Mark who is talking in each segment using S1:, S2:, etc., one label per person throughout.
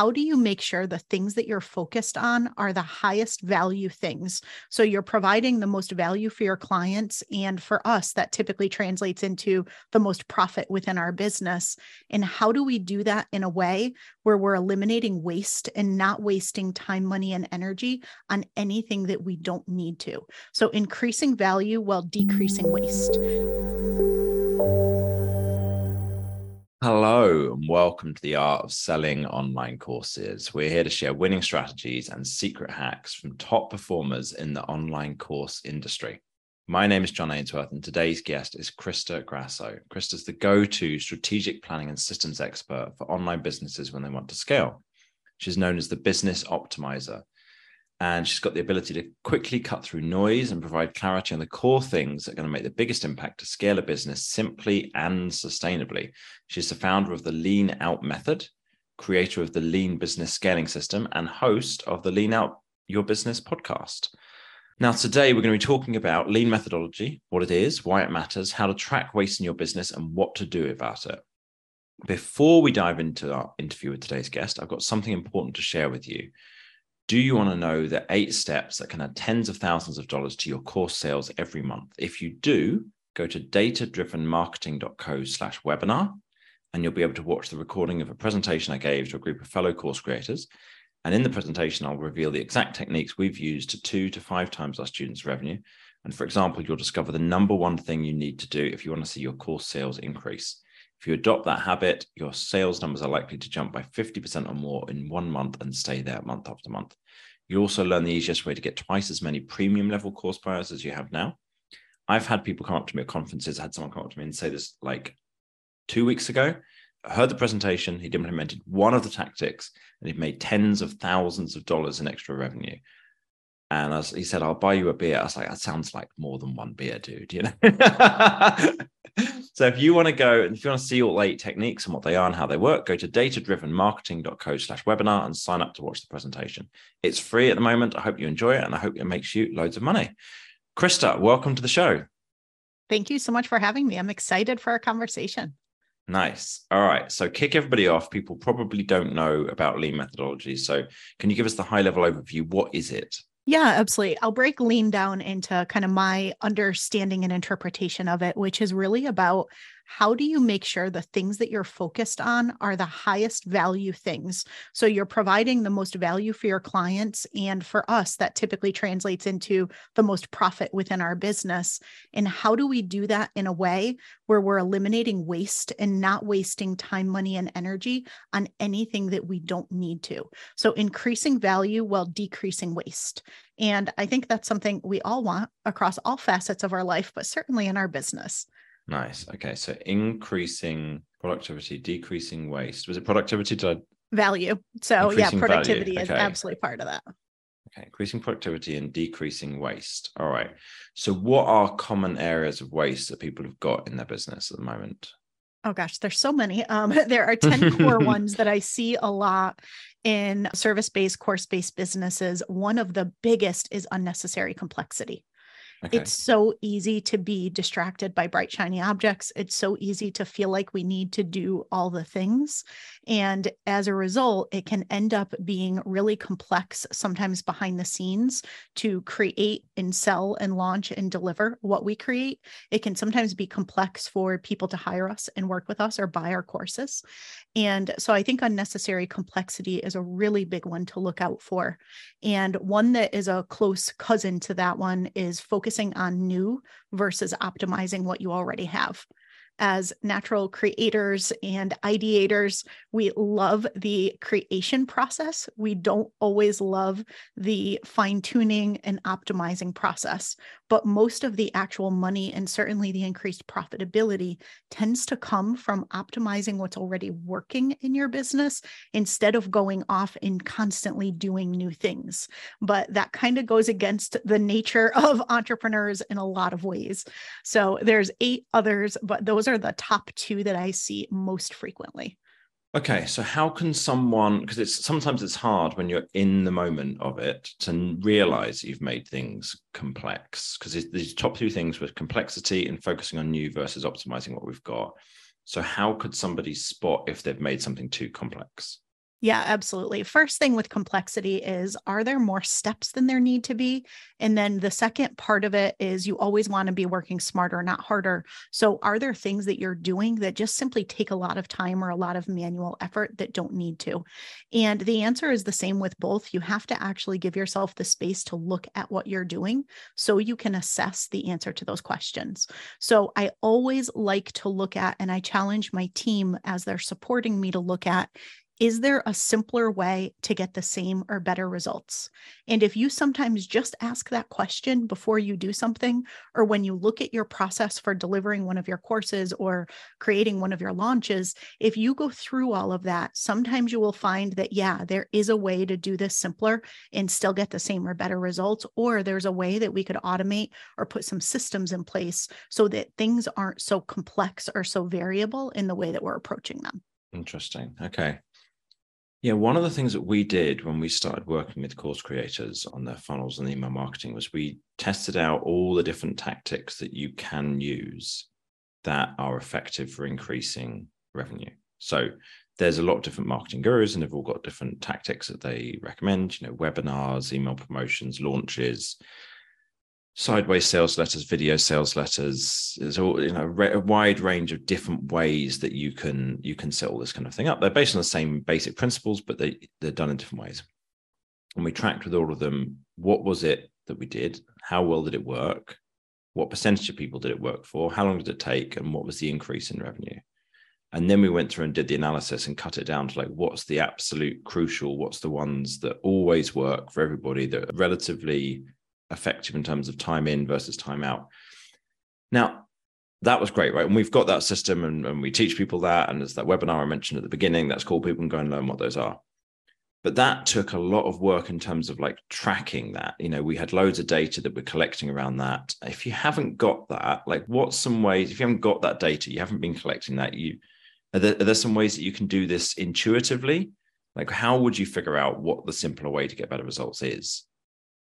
S1: how do you make sure the things that you're focused on are the highest value things? So you're providing the most value for your clients. And for us, that typically translates into the most profit within our business. And how do we do that in a way where we're eliminating waste and not wasting time, money, and energy on anything that we don't need to? So increasing value while decreasing waste.
S2: Hello, and welcome to the Art of Selling Online Courses. We're here to share winning strategies and secret hacks from top performers in the online course industry. My name is John Ainsworth, and today's guest is Crista Grasso. Crista's the go to strategic planning and systems expert for online businesses when they want to scale. She's known as the business optimizer and she's got the ability to quickly cut through noise and provide clarity on the core things that are going to make the biggest impact to scale a business simply and sustainably. She's the founder of the Lean Out Method, creator of the Lean Business Scaling System, and host of the Lean Out Your Business podcast. Now, today we're going to be talking about lean methodology, what it is, why it matters, how to track waste in your business, and what to do about it. Before we dive into our interview with today's guest, I've got something important to share with you. Do you want to know the eight steps that can add tens of thousands of dollars to your course sales every month? If you do, go to datadrivenmarketing.co slash webinar, and you'll be able to watch the recording of a presentation I gave to a group of fellow course creators. And in the presentation, I'll reveal the exact techniques we've used to two to five times our students' revenue. And for example, you'll discover the number one thing you need to do if you want to see your course sales increase. If you adopt that habit, your sales numbers are likely to jump by 50% or more in one month and stay there month after month. You also learn the easiest way to get twice as many premium level course buyers as you have now. I've had people come up to me at conferences. I had someone come up to me and say this like two weeks ago. I heard the presentation. He'd implemented one of the tactics and he'd made tens of thousands of dollars in extra revenue. And as he said, I'll buy you a beer. I was like, that sounds like more than one beer, dude. You know. so if you want to go and if you want to see all eight techniques and what they are and how they work, go to datadrivenmarketing.co slash webinar and sign up to watch the presentation. It's free at the moment. I hope you enjoy it and I hope it makes you loads of money. Crista, welcome to the show.
S1: Thank you so much for having me. I'm excited for our conversation.
S2: Nice. All right. So kick everybody off. People probably don't know about lean methodology. So can you give us the high level overview? What is it?
S1: Yeah, absolutely. I'll break lean down into kind of my understanding and interpretation of it, which is really about how do you make sure the things that you're focused on are the highest value things? So you're providing the most value for your clients. And for us, that typically translates into the most profit within our business. And how do we do that in a way where we're eliminating waste and not wasting time, money, and energy on anything that we don't need to? So increasing value while decreasing waste. And I think that's something we all want across all facets of our life, but certainly in our business.
S2: Nice. Okay. So increasing productivity, decreasing waste. Was it productivity
S1: value? So yeah, productivity okay. is absolutely part of that.
S2: Okay, increasing productivity and decreasing waste. All right. So, what are common areas of waste that people have got in their business at the moment?
S1: Oh gosh, there's so many. Um, there are 10 core ones that I see a lot in service based, course based businesses. One of the biggest is unnecessary complexity. Okay. It's so easy to be distracted by bright, shiny objects. It's so easy to feel like we need to do all the things. And as a result, it can end up being really complex, sometimes behind the scenes, to create and sell and launch and deliver what we create. It can sometimes be complex for people to hire us and work with us or buy our courses. And so I think unnecessary complexity is a really big one to look out for. And one that is a close cousin to that one is focusing on new versus optimizing what you already have as natural creators and ideators, we love the creation process. We don't always love the fine tuning and optimizing process, but most of the actual money and certainly the increased profitability tends to come from optimizing what's already working in your business instead of going off and constantly doing new things. But that kind of goes against the nature of entrepreneurs in a lot of ways. So there's eight others, but those are the top two that I see most frequently.
S2: Okay, so how can someone because it's sometimes it's hard when you're in the moment of it to realize you've made things complex because these top two things were complexity and focusing on new versus optimizing what we've got. So how could somebody spot if they've made something too complex?
S1: Yeah, absolutely. First thing with complexity is are there more steps than there need to be? And then the second part of it is you always want to be working smarter, not harder. So, are there things that you're doing that just simply take a lot of time or a lot of manual effort that don't need to? And the answer is the same with both. You have to actually give yourself the space to look at what you're doing so you can assess the answer to those questions. So, I always like to look at, and I challenge my team as they're supporting me to look at is there a simpler way to get the same or better results? And if you sometimes just ask that question before you do something, or when you look at your process for delivering one of your courses or creating one of your launches, if you go through all of that, sometimes you will find that, yeah, there is a way to do this simpler and still get the same or better results. Or there's a way that we could automate or put some systems in place so that things aren't so complex or so variable in the way that we're approaching them.
S2: Interesting. Okay. Yeah, one of the things that we did when we started working with course creators on their funnels and email marketing was we tested out all the different tactics that you can use that are effective for increasing revenue. So there's a lot of different marketing gurus and they've all got different tactics that they recommend, you know, webinars, email promotions, launches, sideways sales letters, video sales letters. There's all you know a wide range of different ways that you can you can set all this kind of thing up. They're based on the same basic principles, but they they're done in different ways. And we tracked with all of them what was it that we did, how well did it work, what percentage of people did it work for, how long did it take, and what was the increase in revenue. And then we went through and did the analysis and cut it down to like what's the absolute crucial, what's the ones that always work for everybody that are relatively effective in terms of time in versus time out. Now, that was great, right? And we've got that system and, and we teach people that. And there's that webinar I mentioned at the beginning. That's cool. People can go and learn what those are. But that took a lot of work in terms of like tracking that. You know, we had loads of data that we're collecting around that. If you haven't got that, like what's some ways, if you haven't got that data, you haven't been collecting that, you are there, are there some ways that you can do this intuitively? Like, how would you figure out what the simpler way to get better results is?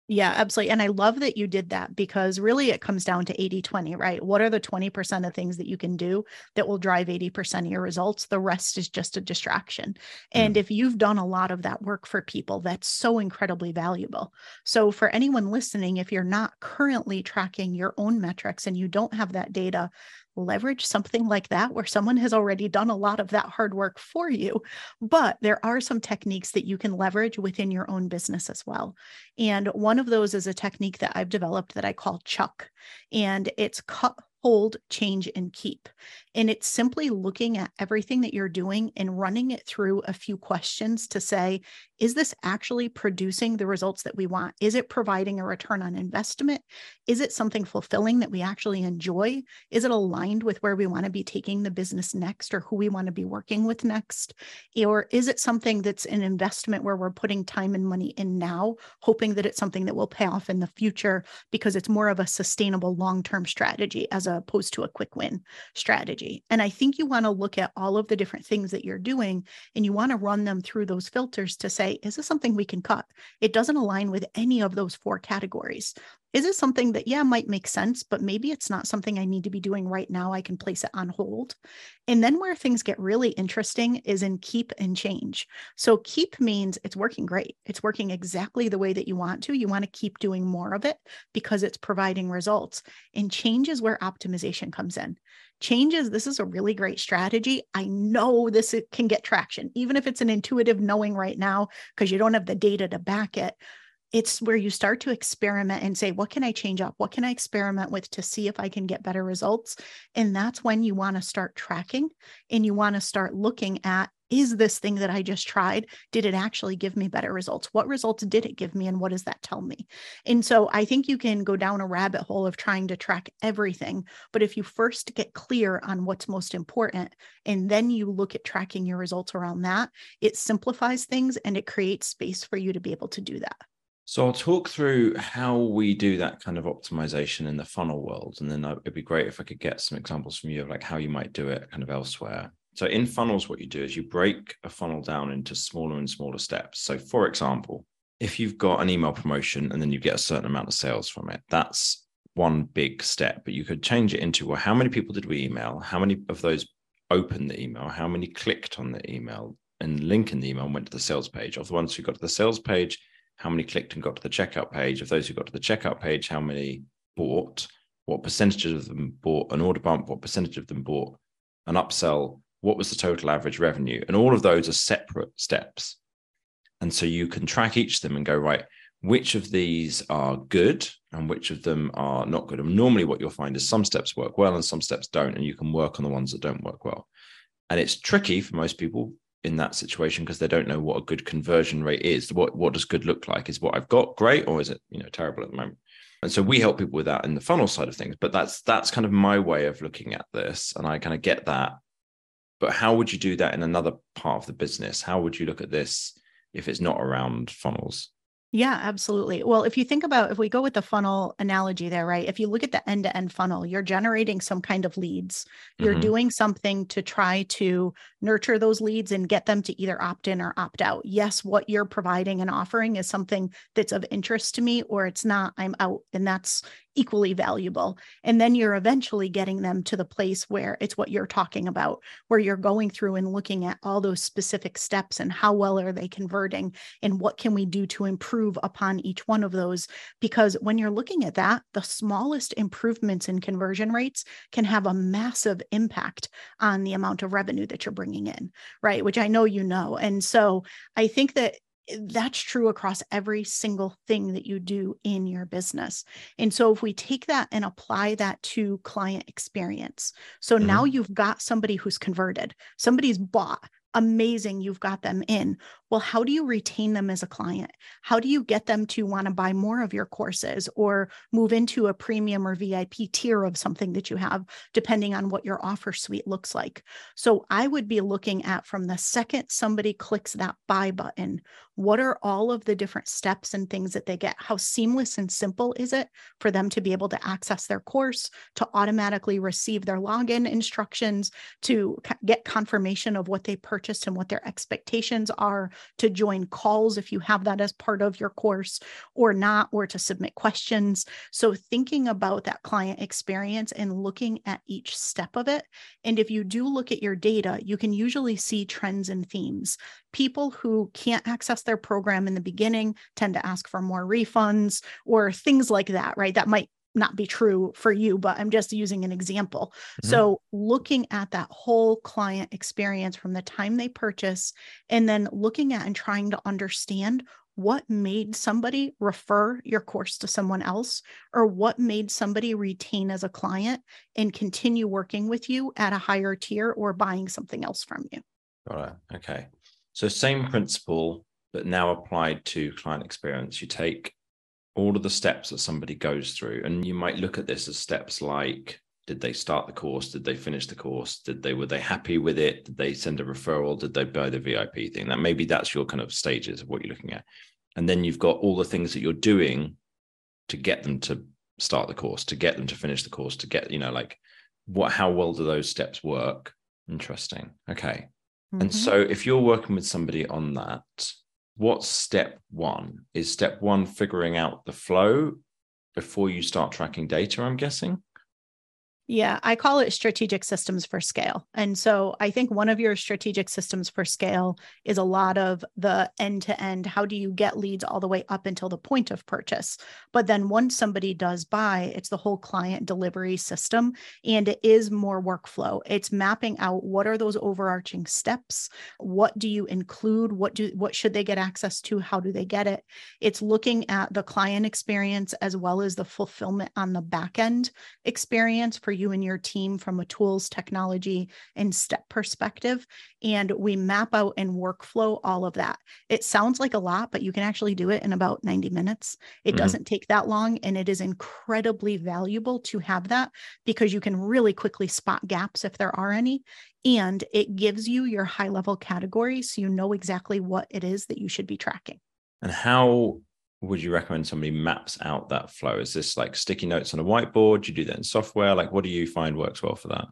S1: Yeah, absolutely. And I love that you did that because really it comes down to 80 20, right? What are the 20% of things that you can do that will drive 80% of your results? The rest is just a distraction. And mm. if you've done a lot of that work for people, that's so incredibly valuable. So, for anyone listening, if you're not currently tracking your own metrics and you don't have that data, leverage something like that where someone has already done a lot of that hard work for you. But there are some techniques that you can leverage within your own business as well. And one of those is a technique that I've developed that I call Chuck, and it's cut, hold, change, and keep. And it's simply looking at everything that you're doing and running it through a few questions to say, is this actually producing the results that we want? Is it providing a return on investment? Is it something fulfilling that we actually enjoy? Is it aligned with where we want to be taking the business next or who we want to be working with next? Or is it something that's an investment where we're putting time and money in now, hoping that it's something that will pay off in the future because it's more of a sustainable long term strategy as opposed to a quick win strategy? And I think you want to look at all of the different things that you're doing and you want to run them through those filters to say, say, is this something we can cut? It doesn't align with any of those four categories. Is it something that, yeah, might make sense, but maybe it's not something I need to be doing right now? I can place it on hold. And then where things get really interesting is in keep and change. So, keep means it's working great. It's working exactly the way that you want to. You want to keep doing more of it because it's providing results. And change is where optimization comes in changes this is a really great strategy i know this can get traction even if it's an intuitive knowing right now because you don't have the data to back it it's where you start to experiment and say what can i change up what can i experiment with to see if i can get better results and that's when you want to start tracking and you want to start looking at is this thing that I just tried, did it actually give me better results? What results did it give me? And what does that tell me? And so I think you can go down a rabbit hole of trying to track everything. But if you first get clear on what's most important, and then you look at tracking your results around that, it simplifies things and it creates space for you to be able to do that.
S2: So I'll talk through how we do that kind of optimization in the funnel world, and then it'd be great if I could get some examples from you of like how you might do it kind of elsewhere. So in funnels, what you do is you break a funnel down into smaller and smaller steps. So for example, if you've got an email promotion and then you get a certain amount of sales from it, that's one big step. But you could change it into well, how many people did we email? How many of those opened the email? How many clicked on the email? and link in the email and went to the sales page. Of the ones who got to the sales page, how many clicked and got to the checkout page? Of those who got to the checkout page, how many bought? What percentage of them bought an order bump? What percentage of them bought an upsell? What was the total average revenue? And all of those are separate steps. And so you can track each of them and go, right, which of these are good and which of them are not good. And normally, what you'll find is some steps work well and some steps don't, and you can work on the ones that don't work well. And it's tricky for most people in that situation because they don't know what a good conversion rate is. What what does good look like? Is what I've got great, or is it you know terrible at the moment? And so we help people with that in the funnel side of things. But that's that's kind of my way of looking at this, and I kind of get that. But how would you do that in another part of the business? How would you look at this if it's not around funnels?
S1: Yeah, absolutely. Well, if you think about if we go with the funnel analogy there, right? If you look at the end to end funnel, you're generating some kind of leads. You're mm-hmm. doing something to try to nurture those leads and get them to either opt in or opt out. Yes, what you're providing and offering is something that's of interest to me, or it's not, I'm out. And that's equally valuable. And then you're eventually getting them to the place where it's what you're talking about, where you're going through and looking at all those specific steps and how well are they converting and what can we do to improve upon each one of those. Because when you're looking at that, the smallest improvements in conversion rates can have a massive impact on the amount of revenue that you're bringing in, right? Which I know you know. And so I think that that's true across every single thing that you do in your business. And so if we take that and apply that to client experience, so mm-hmm. now you've got somebody who's converted, somebody's bought, amazing, you've got them in well, how do you retain them as a client? How do you get them to want to buy more of your courses or move into a premium or VIP tier of something that you have, depending on what your offer suite looks like? So I would be looking at from the second somebody clicks that buy button, what are all of the different steps and things that they get? How seamless and simple is it for them to be able to access their course, to automatically receive their login instructions, to get confirmation of what they purchased and what their expectations are? To join calls if you have that as part of your course or not, or to submit questions. So, thinking about that client experience and looking at each step of it. And if you do look at your data, you can usually see trends and themes. People who can't access their program in the beginning tend to ask for more refunds or things like that, right? That might not be true for you, but I'm just using an example. Mm-hmm. So, looking at that whole client experience from the time they purchase, and then looking at and trying to understand what made somebody refer your course to someone else, or what made somebody retain as a client and continue working with you at a higher tier or buying something else from you.
S2: Got it. Okay. So, same principle, but now applied to client experience. You take all of the steps that somebody goes through. And you might look at this as steps like did they start the course? Did they finish the course? Did they were they happy with it? Did they send a referral? Did they buy the VIP thing? That maybe that's your kind of stages of what you're looking at. And then you've got all the things that you're doing to get them to start the course, to get them to finish the course, to get, you know, like what how well do those steps work? Interesting. Okay. Mm-hmm. And so if you're working with somebody on that, what's step one? Is step one figuring out the flow before you start tracking data? I'm guessing.
S1: Yeah, I call it strategic systems for scale. And so I think one of your strategic systems for scale is a lot of the end to end. How do you get leads all the way up until the point of purchase? But then once somebody does buy, it's the whole client delivery system and it is more workflow. It's mapping out what are those overarching steps? What do you include? What do what should they get access to? How do they get it? It's looking at the client experience as well as the fulfillment on the back end experience for you and your team from a tools, technology, and step perspective. And we map out and workflow all of that. It sounds like a lot, but you can actually do it in about 90 minutes. It mm-hmm. doesn't take that long. And it is incredibly valuable to have that because you can really quickly spot gaps if there are any. And it gives you your high level categories so you know exactly what it is that you should be tracking.
S2: And how would you recommend somebody maps out that flow? Is this like sticky notes on a whiteboard? Do you do that in software? Like, what do you find works well for that?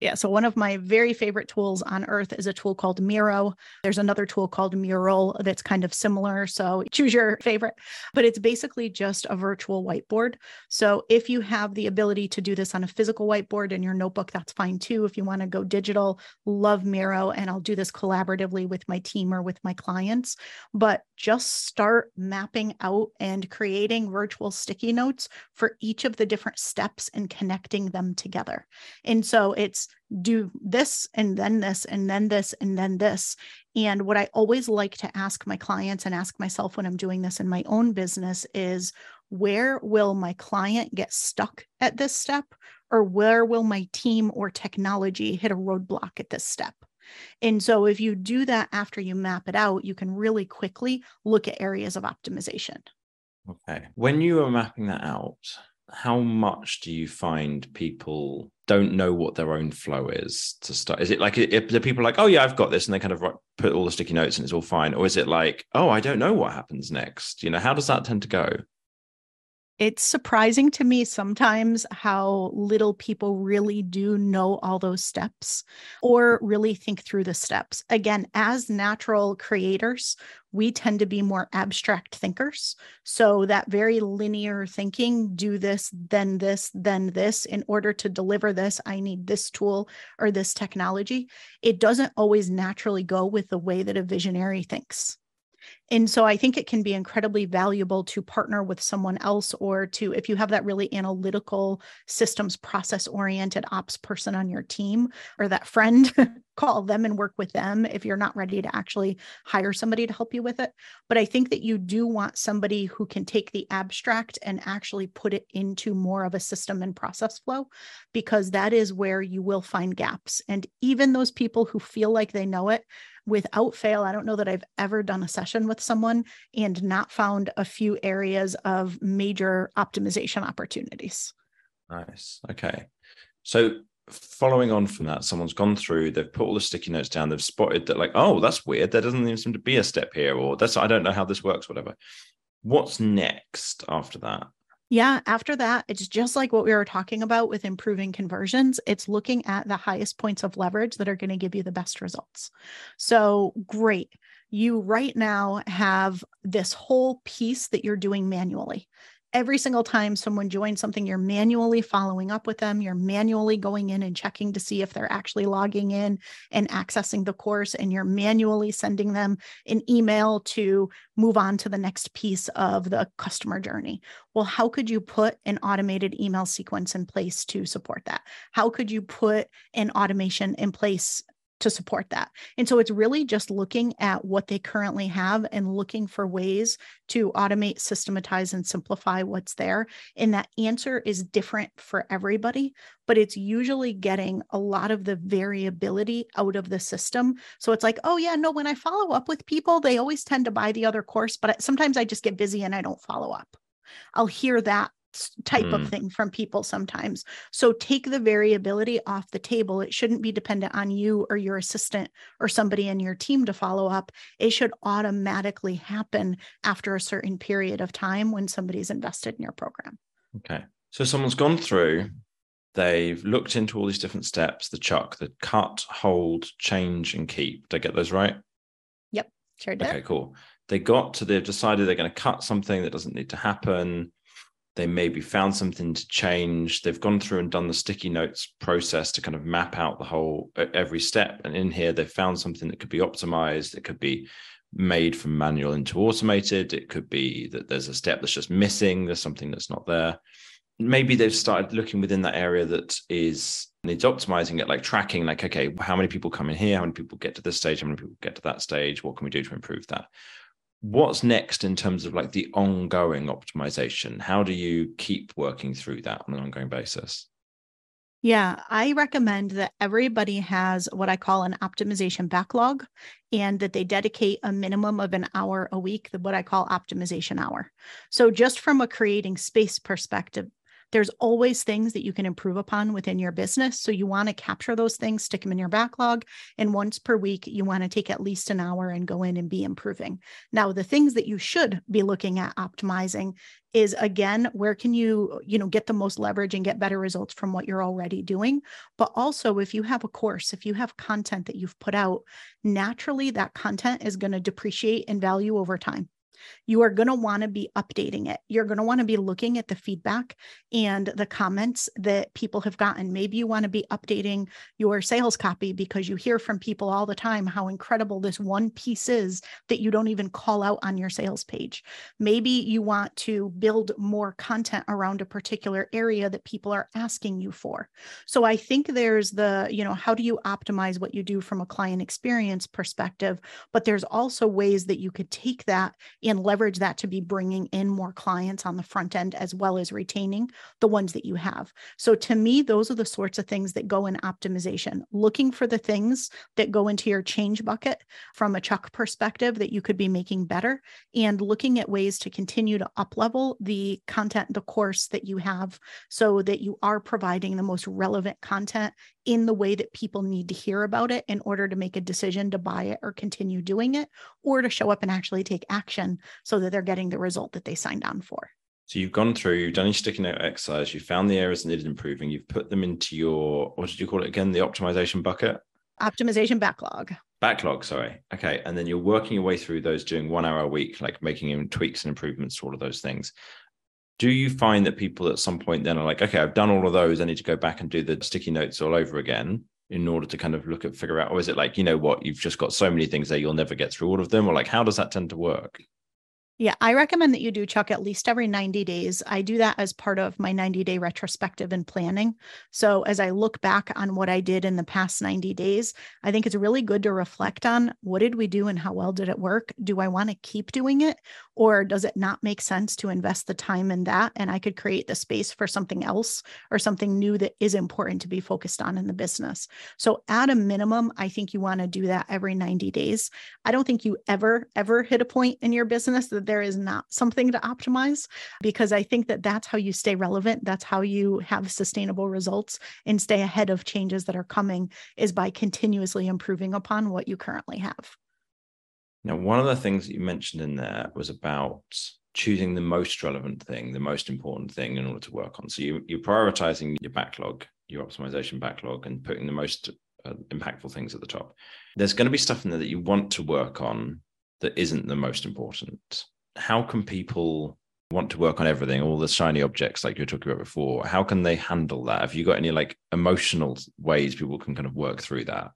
S1: Yeah. So, one of my very favorite tools on earth is a tool called Miro. There's another tool called Mural that's kind of similar. So, choose your favorite, but it's basically just a virtual whiteboard. So, if you have the ability to do this on a physical whiteboard in your notebook, that's fine too. If you want to go digital, love Miro. And I'll do this collaboratively with my team or with my clients. But just start mapping out and creating virtual sticky notes for each of the different steps and connecting them together. And so, it's do this and then this and then this and then this. And what I always like to ask my clients and ask myself when I'm doing this in my own business is where will my client get stuck at this step? Or where will my team or technology hit a roadblock at this step? And so, if you do that after you map it out, you can really quickly look at areas of optimization.
S2: Okay. When you are mapping that out, how much do you find people don't know what their own flow is to start? Is it like if the people like, oh yeah, I've got this, and they kind of put all the sticky notes and it's all fine, or is it like, oh, I don't know what happens next? You know, how does that tend to go?
S1: It's surprising to me sometimes how little people really do know all those steps or really think through the steps. Again, as natural creators, we tend to be more abstract thinkers. So that very linear thinking, do this, then this, then this, in order to deliver this, I need this tool or this technology. It doesn't always naturally go with the way that a visionary thinks. And so I think it can be incredibly valuable to partner with someone else or to, if you have that really analytical systems process oriented ops person on your team or that friend, call them and work with them if you're not ready to actually hire somebody to help you with it. But I think that you do want somebody who can take the abstract and actually put it into more of a system and process flow, because that is where you will find gaps. And even those people who feel like they know it, without fail, I don't know that I've ever done a session with someone and not found a few areas of major optimization opportunities.
S2: Nice. Okay. So following on from that, someone's gone through, they've put all the sticky notes down, they've spotted that, like, oh, that's weird. There doesn't even seem to be a step here, or that's I don't know how this works, whatever. What's next after that?
S1: Yeah, after that, it's just like what we were talking about with improving conversions. It's looking at the highest points of leverage that are going to give you the best results. So, great. You right now have this whole piece that you're doing manually every single time someone joins something, you're manually following up with them. You're manually going in and checking to see if they're actually logging in and accessing the course. And you're manually sending them an email to move on to the next piece of the customer journey. Well, how could you put an automated email sequence in place to support that? How could you put an automation in place to support that. And so it's really just looking at what they currently have and looking for ways to automate, systematize, and simplify what's there. And that answer is different for everybody, but it's usually getting a lot of the variability out of the system. So it's like, oh, yeah, no, when I follow up with people, they always tend to buy the other course, but sometimes I just get busy and I don't follow up. I'll hear that type mm. of thing from people sometimes. So take the variability off the table. It shouldn't be dependent on you or your assistant or somebody in your team to follow up. It should automatically happen after a certain period of time when somebody's invested in your program.
S2: Okay. So someone's gone through, they've looked into all these different steps the chuck, the cut, hold, change, and keep. Did I get those right?
S1: Yep, sure did.
S2: Okay, cool. They got to, they've decided they're going to cut something that doesn't need to happen they maybe found something to change. They've gone through and done the sticky notes process to kind of map out the whole every step. And in here they've found something that could be optimized it could be made from manual into automated. It could be that there's a step that's just missing there's something that's not there. Maybe they've started looking within that area that is needs optimizing it like tracking like okay how many people come in here? How many people get to this stage? How many people get to that stage? What can we do to improve that what's next in terms of like the ongoing optimization how do you keep working through that on an ongoing basis
S1: yeah, I recommend that everybody has what I call an optimization backlog and that they dedicate a minimum of an hour a week, what I call optimization hour. So, just from a creating space perspective, There's always things that you can improve upon within your business. So you want to capture those things, stick them in your backlog. And once per week, you want to take at least an hour and go in and be improving. Now, the things that you should be looking at optimizing is again where can you you know get the most leverage and get better results from what you're already doing but also if you have a course if you have content that you've put out naturally that content is going to depreciate in value over time you are going to want to be updating it. You're going to want to be looking at the feedback and the comments that people have gotten. Maybe you want to be updating your sales copy because you hear from people all the time how incredible this one piece is that you don't even call out on your sales page. Maybe you want to build more content around a particular area that people are asking you for. So I think there's the, you know, how do you optimize what you do from a client experience perspective? But there's also ways that you could take that and leverage that to be bringing in more clients on the front end as well as retaining the ones that you have. So to me, those are the sorts of things that go in optimization, looking for the things that go into your change bucket from a Chuck perspective that you could be making better and looking at ways to continue to up level the content, the course that you have so that you are providing the most relevant content in the way that people need to hear about it in order to make a decision to buy it or continue doing it or to show up and actually take action so that they're getting the result that they signed on for.
S2: So you've gone through, you've done your sticky note exercise, you found the areas that needed improving, you've put them into your, what did you call it again? The optimization bucket?
S1: Optimization backlog.
S2: Backlog, sorry. Okay. And then you're working your way through those doing one hour a week, like making tweaks and improvements to all of those things do you find that people at some point then are like okay i've done all of those. I need to go back and do the sticky notes all over again in order to kind of look at figure out or is it like you know what you've just got so many things there you'll never get through all of them? Or like how does that tend to work
S1: yeah, I recommend that you do Chuck at least every 90 days. I do that as part of my 90 day retrospective and planning. So, as I look back on what I did in the past 90 days, I think it's really good to reflect on what did we do and how well did it work? Do I want to keep doing it? Or does it not make sense to invest the time in that? And I could create the space for something else or something new that is important to be focused on in the business. So, at a minimum, I think you want to do that every 90 days. I don't think you ever, ever hit a point in your business that there is not something to optimize because I think that that's how you stay relevant. That's how you have sustainable results and stay ahead of changes that are coming is by continuously improving upon what you currently have.
S2: Now, one of the things that you mentioned in there was about choosing the most relevant thing, the most important thing in order to work on. So you, you're prioritizing your backlog, your optimization backlog, and putting the most uh, impactful things at the top. There's going to be stuff in there that you want to work on that isn't the most important. How can people want to work on everything, all the shiny objects like you were talking about before? How can they handle that? Have you got any like emotional ways people can kind of work through that?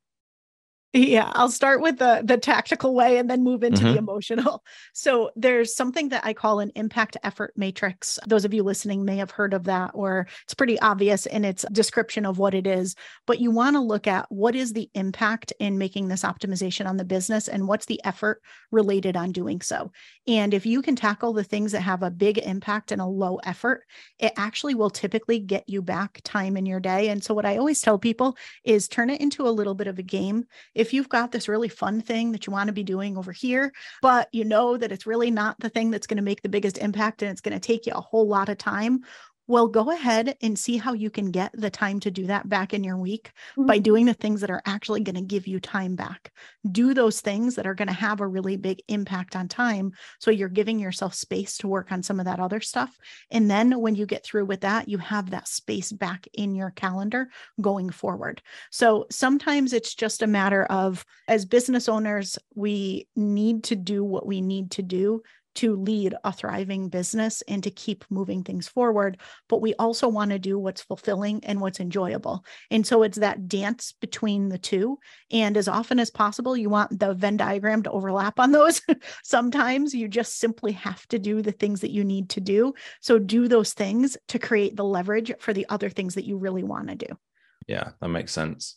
S1: Yeah, I'll start with the the tactical way and then move into mm-hmm. the emotional. So there's something that I call an impact effort matrix. Those of you listening may have heard of that or it's pretty obvious in its description of what it is, but you want to look at what is the impact in making this optimization on the business and what's the effort related on doing so. And if you can tackle the things that have a big impact and a low effort, it actually will typically get you back time in your day. And so what I always tell people is turn it into a little bit of a game if you've got this really fun thing that you want to be doing over here, but you know that it's really not the thing that's going to make the biggest impact and it's going to take you a whole lot of time, well, go ahead and see how you can get the time to do that back in your week mm-hmm. by doing the things that are actually going to give you time back. Do those things that are going to have a really big impact on time. So you're giving yourself space to work on some of that other stuff. And then when you get through with that, you have that space back in your calendar going forward. So sometimes it's just a matter of, as business owners, we need to do what we need to do to lead a thriving business and to keep moving things forward. But we also want to do what's fulfilling and what's enjoyable. And so it's that dance between the two. And as often as possible, you want the Venn diagram to overlap on those. Sometimes you just simply have to do the things that you need to do. So do those things to create the leverage for the other things that you really want to do.
S2: Yeah, that makes sense.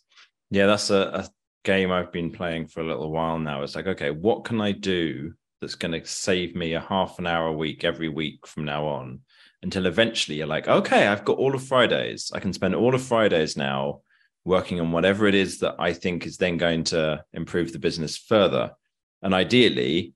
S2: Yeah, that's a, a game I've been playing for a little while now. It's like, okay, what can I do that's going to save me a half an hour a week every week from now on until eventually you're like okay i've got all of fridays i can spend all of fridays now working on whatever it is that i think is then going to improve the business further and ideally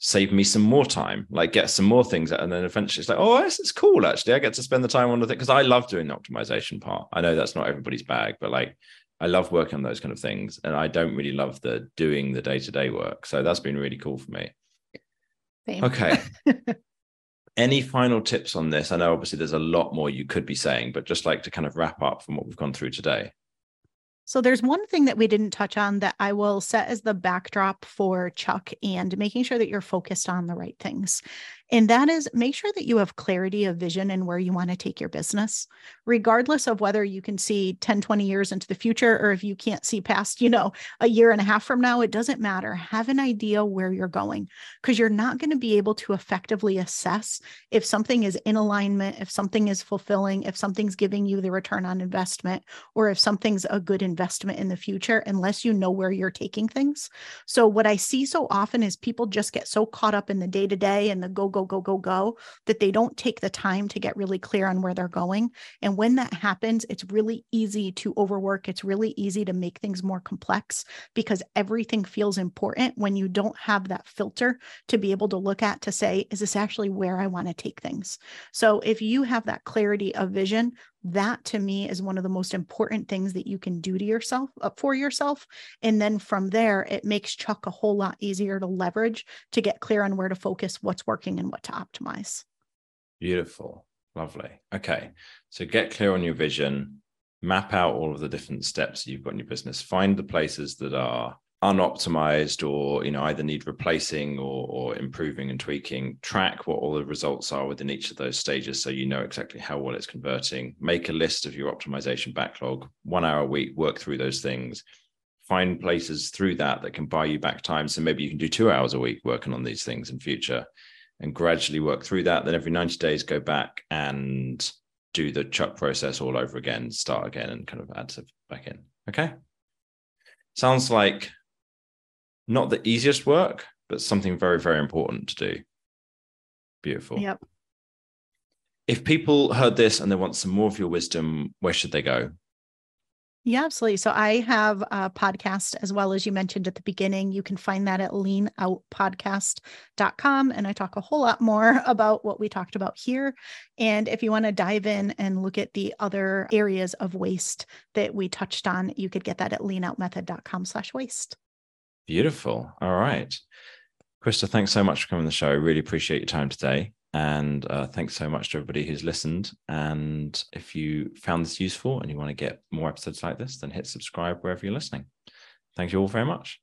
S2: save me some more time, like get some more things. Out. And then eventually it's like, oh, this is cool. Actually, I get to spend the time on the thing because I love doing the optimization part. I know that's not everybody's bag, but like I love working on those kind of things. And I don't really love the doing the day to day work. So that's been really cool for me. Same. Okay. Any final tips on this? I know obviously there's a lot more you could be saying, but just like to kind of wrap up from what we've gone through today.
S1: So there's one thing that we didn't touch on that I will set as the backdrop for Chuck and making sure that you're focused on the right things. And that is make sure that you have clarity of vision and where you want to take your business, regardless of whether you can see 10, 20 years into the future or if you can't see past, you know, a year and a half from now, it doesn't matter. Have an idea where you're going because you're not going to be able to effectively assess if something is in alignment, if something is fulfilling, if something's giving you the return on investment, or if something's a good investment in the future unless you know where you're taking things. So, what I see so often is people just get so caught up in the day to day and the go, go, go, go, go, go, that they don't take the time to get really clear on where they're going. And when that happens, it's really easy to overwork. It's really easy to make things more complex because everything feels important when you don't have that filter to be able to look at to say, is this actually where I want to take things? So if you have that clarity of vision, that to me is one of the most important things that you can do to yourself uh, for yourself. And then from there it makes chuck a whole lot easier to leverage to get clear on where to focus what's working and what to optimize.
S2: Beautiful. Lovely. Okay. So get clear on your vision map out all of the different steps you've got in your business find the places that are unoptimized or you know either need replacing or, or improving and tweaking track what all the results are within each of those stages so you know exactly how well it's converting. Make a list of your optimization backlog one hour a week work through those things. Find places through that that can buy you back time. So maybe you can do two hours a week working on these things in future and gradually work through that. Then every 90 days go back and do the chuck process all over again start again and kind of add stuff back in. Okay? Sounds like not the easiest work, but something very, very important to do. Beautiful.
S1: Yep.
S2: If people heard this and they want some more of your wisdom, where should they go?
S1: Yeah, absolutely. So I have a podcast as well as you mentioned at the beginning. You can find that at leanoutpodcast.com. And I talk a whole lot more about what we talked about here. And if you want to dive in and look at the other areas of waste that we touched on, you could get that at leanoutmethod.com slash waste.
S2: Beautiful. All right. Crista, thanks so much for coming on the show. I really appreciate your time today. And uh, thanks so much to everybody who's listened. And if you found this useful and you want to get more episodes like this, then hit subscribe wherever you're listening. Thank you all very much.